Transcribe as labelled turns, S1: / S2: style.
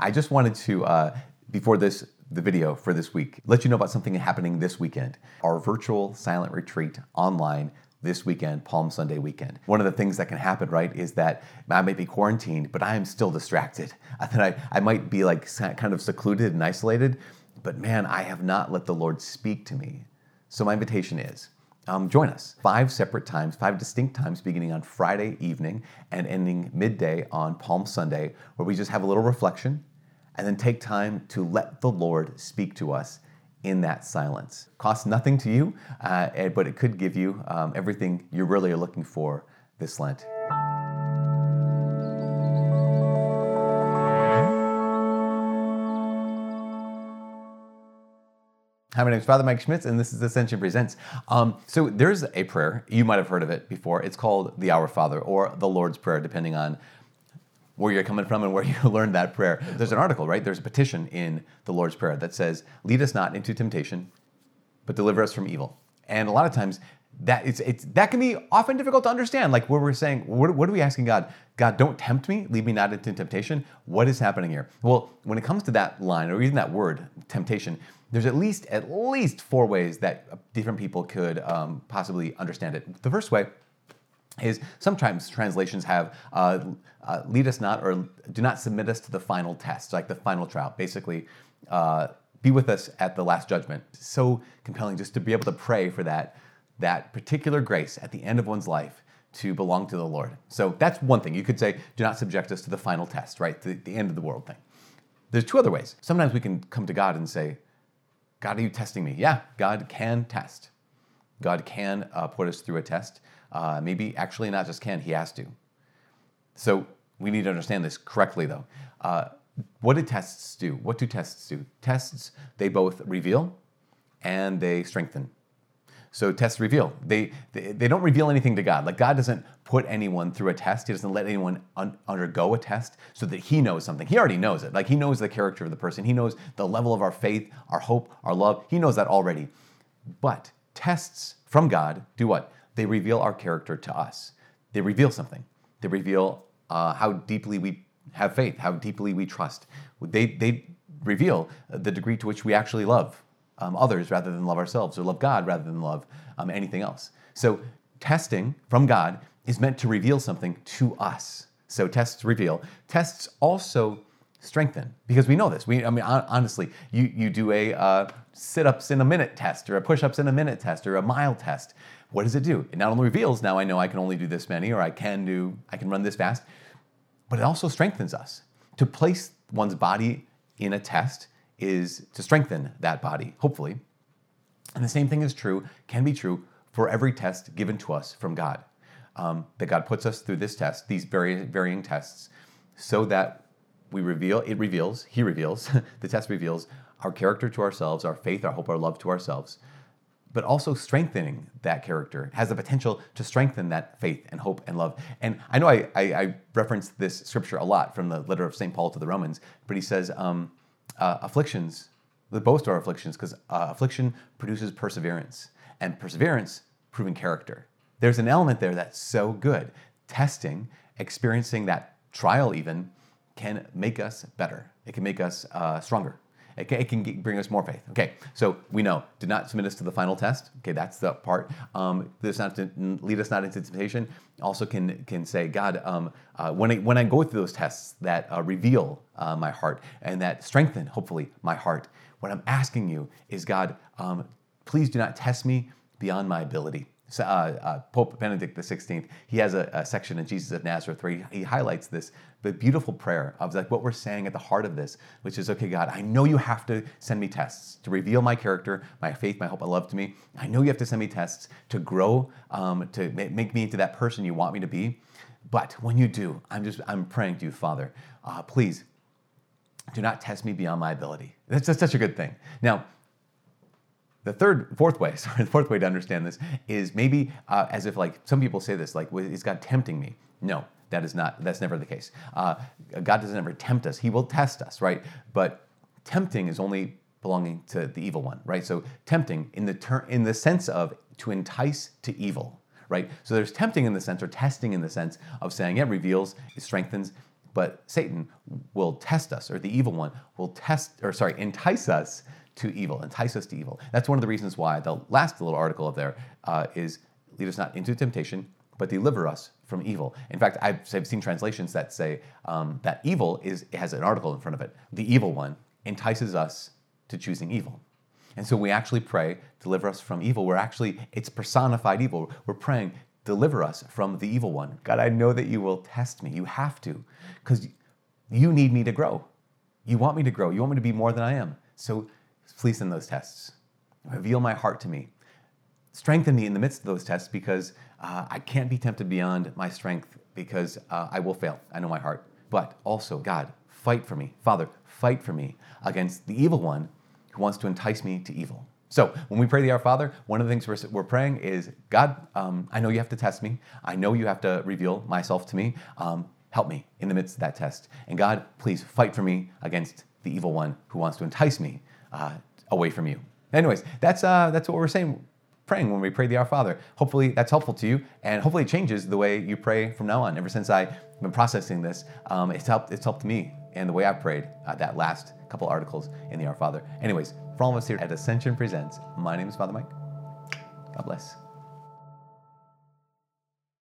S1: I just wanted to, uh, before this, the video for this week, let you know about something happening this weekend. Our virtual silent retreat online this weekend, Palm Sunday weekend. One of the things that can happen, right, is that I might be quarantined, but I am still distracted. That I, I might be like kind of secluded and isolated, but man, I have not let the Lord speak to me. So my invitation is um, join us. Five separate times, five distinct times, beginning on Friday evening and ending midday on Palm Sunday, where we just have a little reflection and then take time to let the Lord speak to us in that silence. Costs nothing to you, uh, eh, but it could give you um, everything you really are looking for this Lent. Hi, my name is Father Mike Schmitz, and this is Ascension Presents. Um, so there's a prayer, you might have heard of it before. It's called the Our Father or the Lord's Prayer, depending on where you're coming from and where you learned that prayer. There's an article, right? There's a petition in the Lord's Prayer that says, Lead us not into temptation, but deliver us from evil. And a lot of times, that it's, it's that can be often difficult to understand. Like where we're saying, what, what are we asking God? God, don't tempt me, lead me not into temptation. What is happening here? Well, when it comes to that line or even that word, temptation, there's at least at least four ways that different people could um, possibly understand it. The first way is sometimes translations have uh, uh, lead us not or do not submit us to the final test, like the final trial. Basically, uh, be with us at the last judgment. So compelling just to be able to pray for that that particular grace at the end of one's life to belong to the Lord. So that's one thing. You could say, do not subject us to the final test, right? The, the end of the world thing. There's two other ways. Sometimes we can come to God and say, God, are you testing me? Yeah, God can test. God can uh, put us through a test. Uh, maybe actually not just can, He has to. So we need to understand this correctly, though. Uh, what do tests do? What do tests do? Tests, they both reveal and they strengthen. So tests reveal. They, they, they don't reveal anything to God. Like God doesn't put anyone through a test. He doesn't let anyone un- undergo a test so that he knows something. He already knows it. Like he knows the character of the person. He knows the level of our faith, our hope, our love. He knows that already. But tests from God do what? They reveal our character to us. They reveal something. They reveal uh, how deeply we have faith, how deeply we trust. They, they reveal the degree to which we actually love um, others rather than love ourselves, or love God rather than love um, anything else. So, testing from God is meant to reveal something to us. So, tests reveal. Tests also strengthen because we know this. We, I mean, honestly, you you do a uh, sit-ups in a minute test, or a push-ups in a minute test, or a mile test. What does it do? It not only reveals now I know I can only do this many, or I can do I can run this fast, but it also strengthens us. To place one's body in a test is to strengthen that body, hopefully. And the same thing is true, can be true for every test given to us from God. Um, that God puts us through this test, these very varying tests, so that we reveal, it reveals, He reveals, the test reveals our character to ourselves, our faith, our hope, our love to ourselves, but also strengthening that character has the potential to strengthen that faith and hope and love. And I know I, I, I reference this scripture a lot from the letter of St. Paul to the Romans, but he says, um, uh, afflictions, the boast are afflictions, because uh, affliction produces perseverance, and perseverance, proving character. There's an element there that's so good. Testing, experiencing that trial, even, can make us better. It can make us uh, stronger. It can, it can, bring us more faith. Okay, so we know, did not submit us to the final test. Okay, that's the part. Um, this not to lead us not into temptation. Also can can say, God, um, uh, when I when I go through those tests that uh, reveal uh, my heart and that strengthen, hopefully, my heart. What I'm asking you is, God, um, please do not test me beyond my ability. Uh, uh, Pope Benedict XVI, he has a, a, section in Jesus of Nazareth where he, he, highlights this the beautiful prayer of like what we're saying at the heart of this, which is, okay, God, I know you have to send me tests to reveal my character, my faith, my hope, my love to me. I know you have to send me tests to grow, um, to make me into that person you want me to be. But when you do, I'm just I'm praying to you, Father, uh, please do not test me beyond my ability. That's, that's such a good thing. Now, the third, fourth way, sorry, the fourth way to understand this is maybe uh, as if like some people say this, like, is God tempting me? No, that is not, that's never the case. Uh, God doesn't ever tempt us. He will test us, right? But tempting is only belonging to the evil one, right? So tempting in the ter- in the sense of to entice to evil, right? So there's tempting in the sense or testing in the sense of saying it reveals, it strengthens, but Satan will test us, or the evil one will test, or sorry, entice us to evil, entice us to evil. That's one of the reasons why the last little article of there uh, is lead us not into temptation, but deliver us from evil. In fact, I've, seen translations that say um, that evil is has an article in front of it. The evil one entices us to choosing evil. And so we actually pray, deliver us from evil. We're actually, it's personified evil. We're praying, deliver us from the evil one. God, I know that you will test me. You have to, because you need me to grow. You want me to grow. You want me to be more than I am. So please send those tests. Reveal my heart to me. Strengthen me in the midst of those tests because uh, I can't be tempted beyond my strength because uh, I will fail. I know my heart. But also, God, fight for me. Father, fight for me against the evil one who wants to entice me to evil. So when we pray the Our Father, one of the things we're, we're praying is, God, um, I know you have to test me. I know you have to reveal myself to me. Um, help me in the midst of that test. And God, please fight for me against the evil one who wants to entice me uh, away from you. Anyways, that's uh, that's what we're saying, praying when we pray the Our Father. Hopefully that's helpful to you, and hopefully it changes the way you pray from now on. Ever since I've been processing this, um, it's helped. It's helped me and the way I've prayed uh, that last couple articles in the Our Father. Anyways, for all of us here at Ascension Presents, my name is Father Mike. God bless.